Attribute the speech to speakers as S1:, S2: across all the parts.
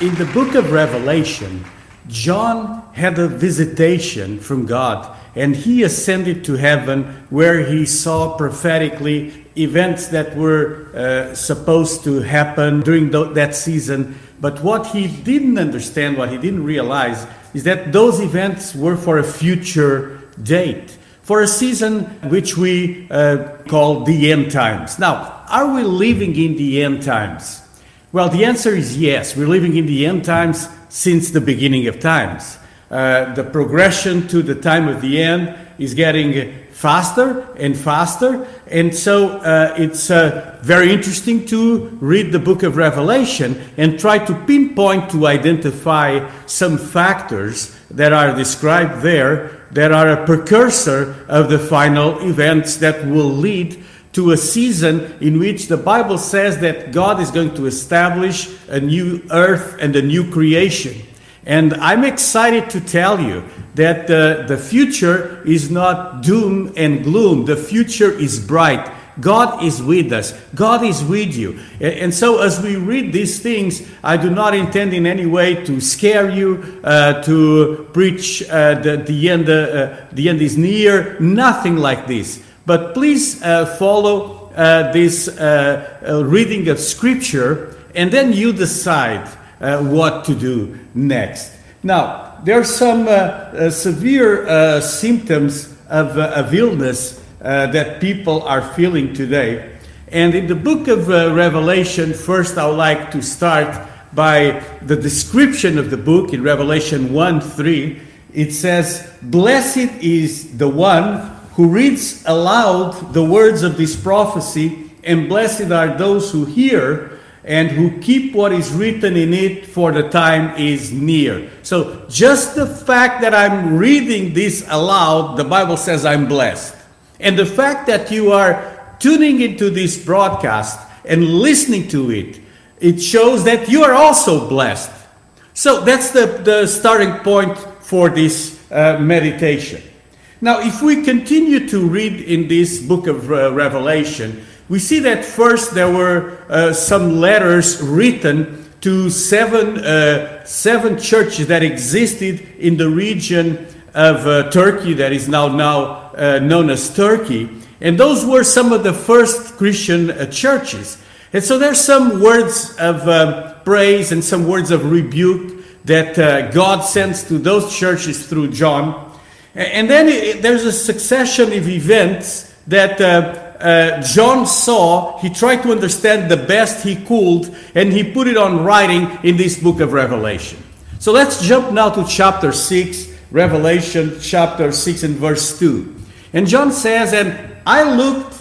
S1: In the book of Revelation, John had a visitation from God and he ascended to heaven where he saw prophetically events that were uh, supposed to happen during th- that season. But what he didn't understand, what he didn't realize, is that those events were for a future date, for a season which we uh, call the end times. Now, are we living in the end times? Well, the answer is yes. We're living in the end times since the beginning of times. Uh, the progression to the time of the end is getting faster and faster. And so uh, it's uh, very interesting to read the book of Revelation and try to pinpoint to identify some factors that are described there that are a precursor of the final events that will lead to a season in which the Bible says that God is going to establish a new earth and a new creation. And I'm excited to tell you that uh, the future is not doom and gloom. The future is bright. God is with us. God is with you. And so, as we read these things, I do not intend in any way to scare you, uh, to preach uh, the, the, end, uh, the end is near, nothing like this. But please uh, follow uh, this reading of Scripture, and then you decide uh, what to do next. Now, there are some uh, uh, severe uh, symptoms of, uh, of illness uh, that people are feeling today. And in the book of Revelation, first I would like to start by the description of the book in Revelation 1 3. It says, Blessed is the one who reads aloud the words of this prophecy, and blessed are those who hear and who keep what is written in it, for the time is near. So, just the fact that I'm reading this aloud, the Bible says I'm blessed. And the fact that you are tuning into this broadcast and listening to it, it shows that you are also blessed. So, that's the, the starting point for this uh, meditation. Now, if we continue to read in this book of uh, Revelation, we see that first there were uh, some letters written to seven, uh, seven churches that existed in the region of uh, Turkey that is now, now uh, known as Turkey. And those were some of the first Christian uh, churches. And so there's some words of praise and some words of rebuke that God sends to those churches through John. And then it, there's a succession of events that uh, John saw, he tried to understand the best he could, and he put it on writing in this book of Revelation. So let's jump now to chapter 6, Revelation chapter 6 and verse 2. And John says, And I looked,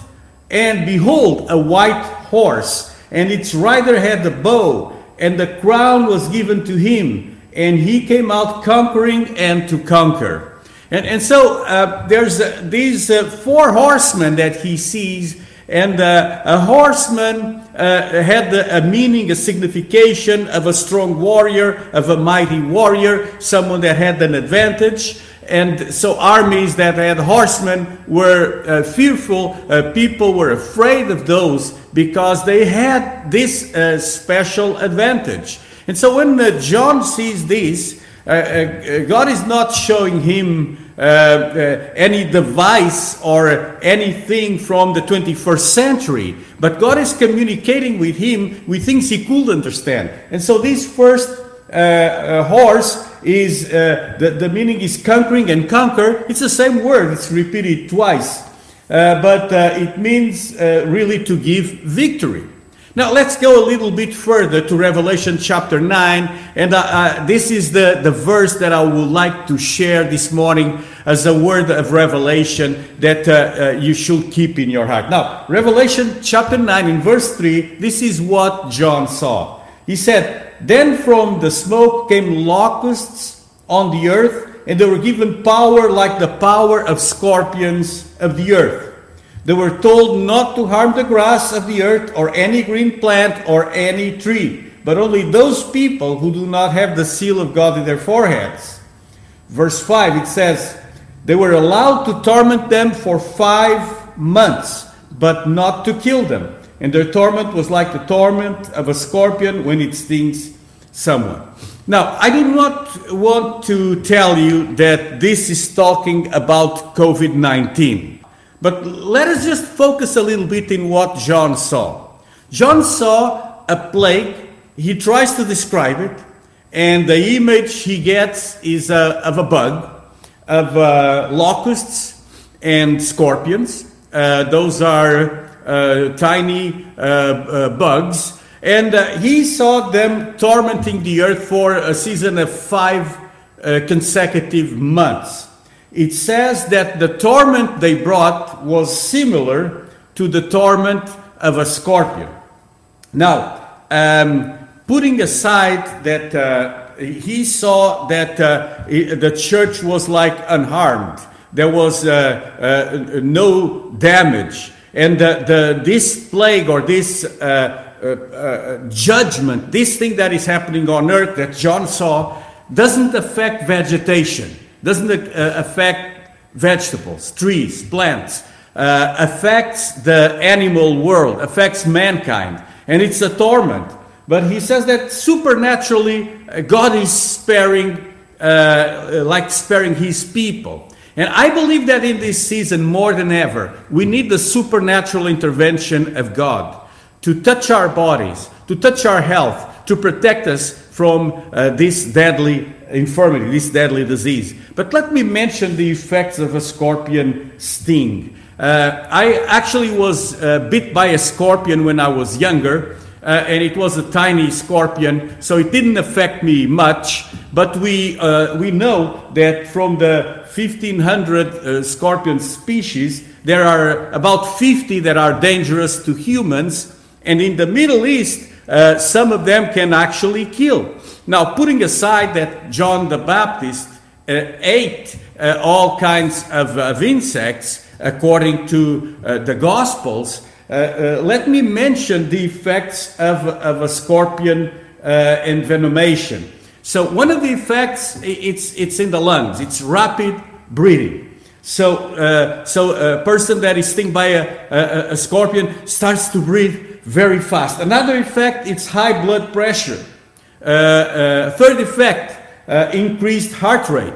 S1: and behold, a white horse, and its rider had a bow, and the crown was given to him, and he came out conquering and to conquer. And, and so uh, there's uh, these uh, four horsemen that he sees, and uh, a horseman uh, had a meaning, a signification of a strong warrior, of a mighty warrior, someone that had an advantage. And so armies that had horsemen were uh, fearful. people were afraid of those because they had this special advantage. And so when John sees this, uh, uh, God is not showing him uh, uh, any device or anything from the 21st century, but God is communicating with him with things he could understand. And so this first uh, horse is the, the meaning is conquering and conquer. It's the same word, it's repeated twice, but it means really to give victory. Now let's go a little bit further to Revelation chapter 9. And uh, uh, this is the, the verse that I would like to share this morning as a word of revelation that uh, uh, you should keep in your heart. Now, Revelation chapter 9 in verse 3, this is what John saw. He said, Then from the smoke came locusts on the earth, and they were given power like the power of scorpions of the earth. They were told not to harm the grass of the earth or any green plant or any tree, but only those people who do not have the seal of God in their foreheads. Verse 5 it says, They were allowed to torment them for five months, but not to kill them. And their torment was like the torment of a scorpion when it stings someone. Now, I do not want to tell you that this is talking about COVID 19, but let us just focus a little bit in what John saw. John saw a plague, he tries to describe it, and the image he gets is uh, of a bug, of uh, locusts and scorpions. Uh, those are uh, tiny uh, bugs and he saw them tormenting the earth for a season of five consecutive months. It says that the torment they brought was similar to the torment of a scorpion. Now, um, putting aside that uh, he saw that uh, the church was like unharmed, there was uh, uh, no damage, and the, this plague or this uh, uh, judgment, this thing that is happening on earth that John saw, doesn't affect vegetation, doesn't uh, affect vegetables, trees, plants, uh, affects the animal world, affects mankind, and it's a torment. But he says that supernaturally, uh, God is sparing, uh, like sparing his people. And I believe that in this season, more than ever, we need the supernatural intervention of God to touch our bodies, to touch our health, to protect us from uh, this deadly infirmity, this deadly disease. But let me mention the effects of a scorpion sting. Uh, I actually was uh, bit by a scorpion when I was younger. Uh, and it was a tiny scorpion, so it didn't affect me much. But we, uh, we know that from the 1500 uh, scorpion species, there are about 50 that are dangerous to humans, and in the Middle East, uh, some of them can actually kill. Now, putting aside that John the Baptist uh, ate uh, all kinds of, of, insects according to uh, the Gospels, uh, uh, let me mention the effects of, of a scorpion envenomation. So, one of the effects, it's, it's in the lungs, it's rapid breathing. So, so a person that is stung by a, a, a, scorpion starts to breathe very fast. Another effect, it's high blood pressure. Uh, uh, third effect, uh, increased heart rate,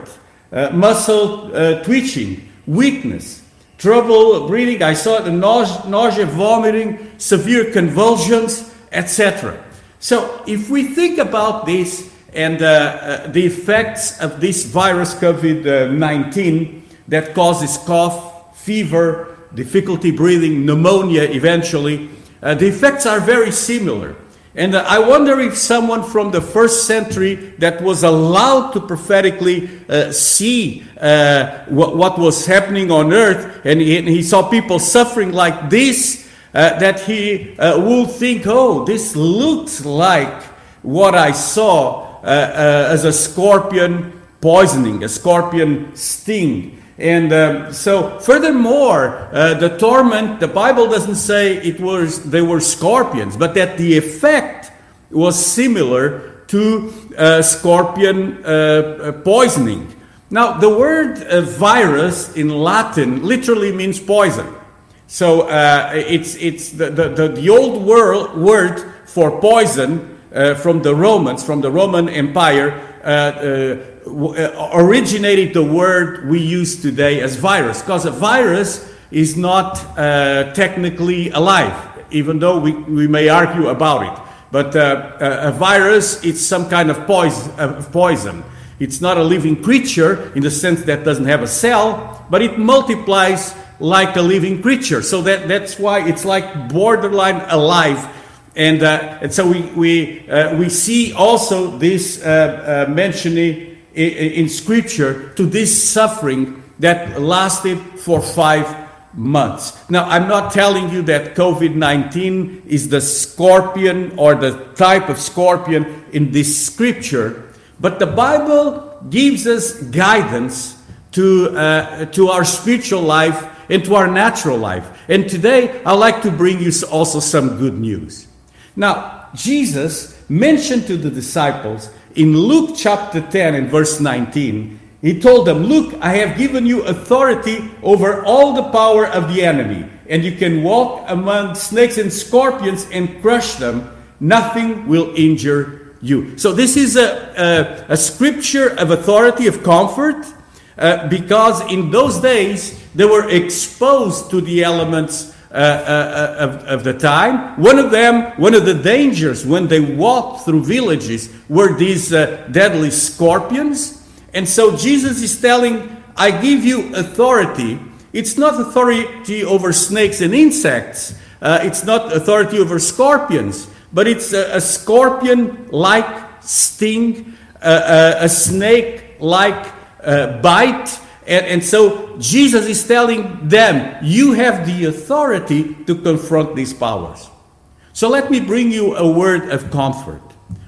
S1: uh, muscle twitching, weakness, trouble breathing. I saw the nausea, nausea vomiting, severe convulsions, etc. So, if we think about this and the effects of this virus COVID 19, that causes cough, fever, difficulty breathing, pneumonia eventually. Uh, the effects are very similar. And uh, I wonder if someone from the first century that was allowed to prophetically uh, see uh, what, what, was happening on earth and he, and he saw people suffering like this, uh, that he uh, would think, oh, this looks like what I saw as a scorpion poisoning, a scorpion sting. And um, so, furthermore, uh, the torment, the Bible doesn't say it was they were scorpions, but that the effect was similar to uh, scorpion uh, uh poisoning. Now, the word uh, virus in Latin literally means poison. So uh, it's, it's the, the, the, old world, word for poison from the Romans, from the Roman Empire, Uh, uh, uh, originated the word we use today as virus, because a virus is not uh, technically alive, even though we, we may argue about it. But uh, a virus, it's some kind of poison, poison. It's not a living creature in the sense that doesn't have a cell, but it multiplies like a living creature. So that, that's why it's like borderline alive. And, uh, and so we, we, uh, we see also this uh, mentioning in scripture to this suffering that lasted for five months. Now, I'm not telling you that COVID 19 is the scorpion or the type of scorpion in this scripture, but the Bible gives us guidance to, uh, to our spiritual life and to our natural life. And today, I'd like to bring you also some good news. Now, Jesus mentioned to the disciples in Luke chapter 10 and verse 19, he told them, Look, I have given you authority over all the power of the enemy, and you can walk among snakes and scorpions and crush them. Nothing will injure you. So this is a, a, a scripture of authority, of comfort, uh, because in those days they were exposed to the elements uh, uh, uh, of, of the time. One of them, one of the dangers when they walked through villages were these uh, deadly scorpions. And so Jesus is telling, I give you authority. It's not authority over snakes and insects, it's not authority over scorpions, but it's a, a scorpion like sting, a snake like bite and, and so Jesus is telling them, you have the authority to confront these powers. So let me bring you a word of comfort.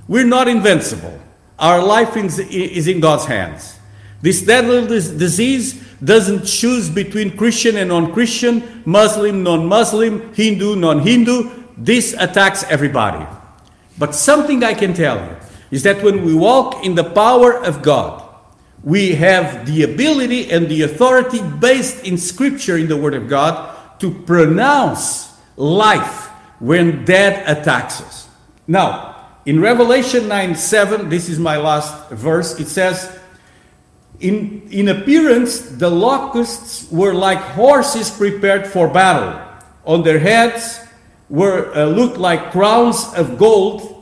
S1: We're not invincible. Our life is in God's hands. This deadly disease doesn't choose between Christian and non Christian, Muslim, non Muslim, Hindu, non Hindu. This attacks everybody. But something I can tell you is that when we walk in the power of God, we have the ability and the authority based in Scripture, in the Word of God, to pronounce life when death attacks us. Now, in Revelation 9 7, this is my last verse, it says, in, in appearance, the locusts were like horses prepared for battle. On their heads were uh, looked like crowns of gold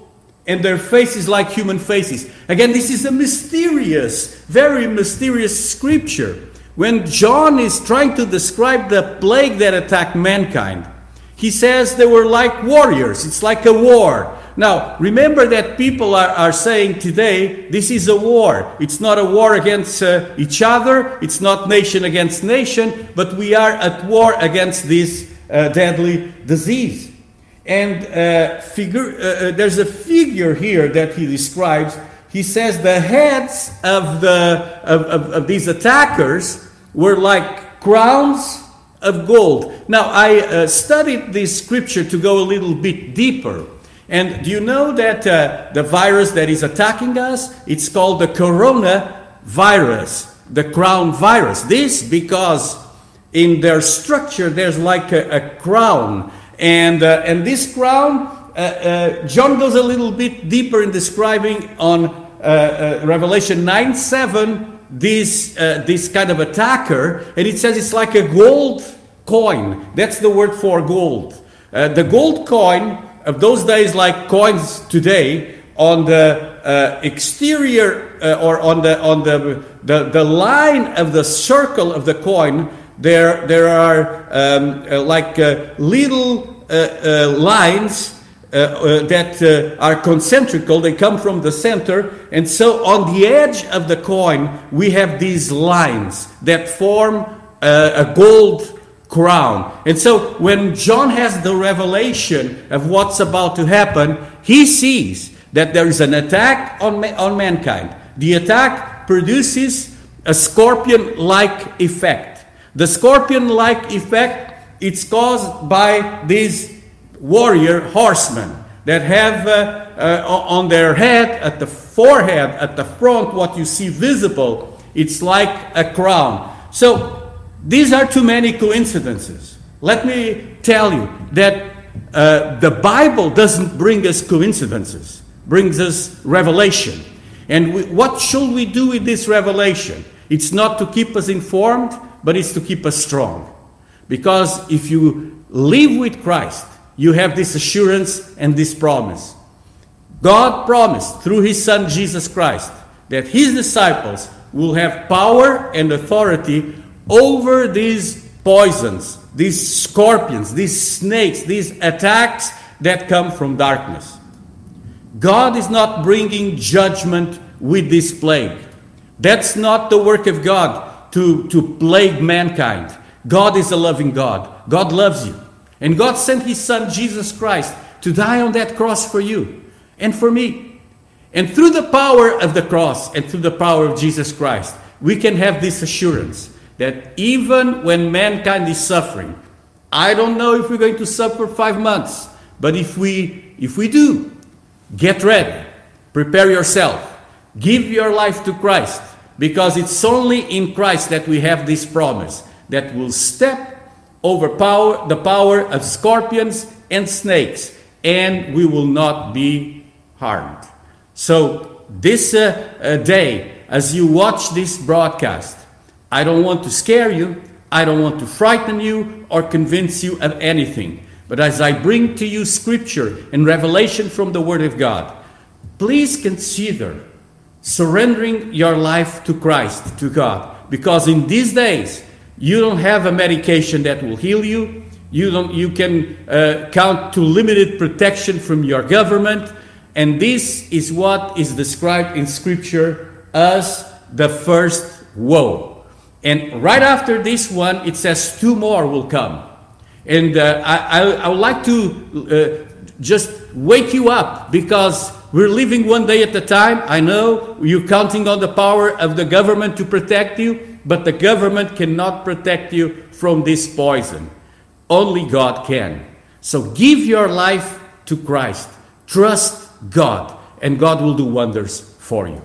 S1: and their faces like human faces. Again, this is a mysterious, very mysterious scripture. When John is trying to describe the plague that attacked mankind, he says they were like warriors. It's like a war. Now, remember that people are, are saying today this is a war. It's not a war against uh, each other, it's not nation against nation, but we are at war against this uh, deadly disease. And uh, figure, uh, uh, there's a figure here that he describes. He says the heads of, the, of, of, of these attackers were like crowns of gold. Now, I uh, studied this scripture to go a little bit deeper. And do you know that uh, the virus that is attacking us, it's called the corona virus, the crown virus. This because in their structure there's like a, a crown and, uh, and this crown, uh, uh, John goes a little bit deeper in describing on uh, uh, Revelation 9 7 this, uh, this kind of attacker, and it says it's like a gold coin. That's the word for gold. the gold coin of those days, like coins today, on the exterior or on the on the, the the line of the circle of the coin there, there are um, uh, like uh, little uh, uh lines uh, that are concentrical, they come from the center, and so on the edge of the coin, we have these lines that form a gold crown. And so when John has the revelation of what's about to happen, he sees that there is an attack on, ma- on mankind. The attack produces a scorpion like effect. The scorpion-like effect it's caused by these warrior horsemen that have uh, uh, on their head, at the forehead, at the front, what you see visible, it's like a crown. So these are too many coincidences. Let me tell you that uh, the Bible doesn't bring us coincidences, brings us revelation. And we, what should we do with this revelation? It's not to keep us informed, but it's to keep us strong. Because if you live with Christ, you have this assurance and this promise. God promised through his son Jesus Christ that his disciples will have power and authority over these poisons, these scorpions, these snakes, these attacks that come from darkness. God is not bringing judgment with this plague. That's not the work of God to, to plague mankind. God is a loving God. God loves you. And God sent His Son, Jesus Christ, to die on that cross for you and for me. And through the power of the cross and through the power of Jesus Christ, we can have this assurance that even when mankind is suffering, I don't know if we're going to suffer five months, but if we if we do, get ready, prepare yourself, give your life to Christ, because it's only in Christ that we have this promise that will step over power, the power of scorpions and snakes, and we will not be harmed. So, this uh, uh, day, as you watch this broadcast, I don't want to scare you, I don't want to frighten you or convince you of anything. But as I bring to you scripture and revelation from the Word of God, please consider surrendering your life to Christ, to God. Because in these days, you don't have a medication that will heal you. You, don't, you can uh, count to limited protection from your government. And this is what is described in Scripture as the first woe. And right after this one, it says two more will come. And uh, I, I, I, would like to uh, just wake you up because we're living one day at a time. I know you're counting on the power of the government to protect you, but the government cannot protect you from this poison. Only God can. So give your life to Christ. Trust God, and God will do wonders for you.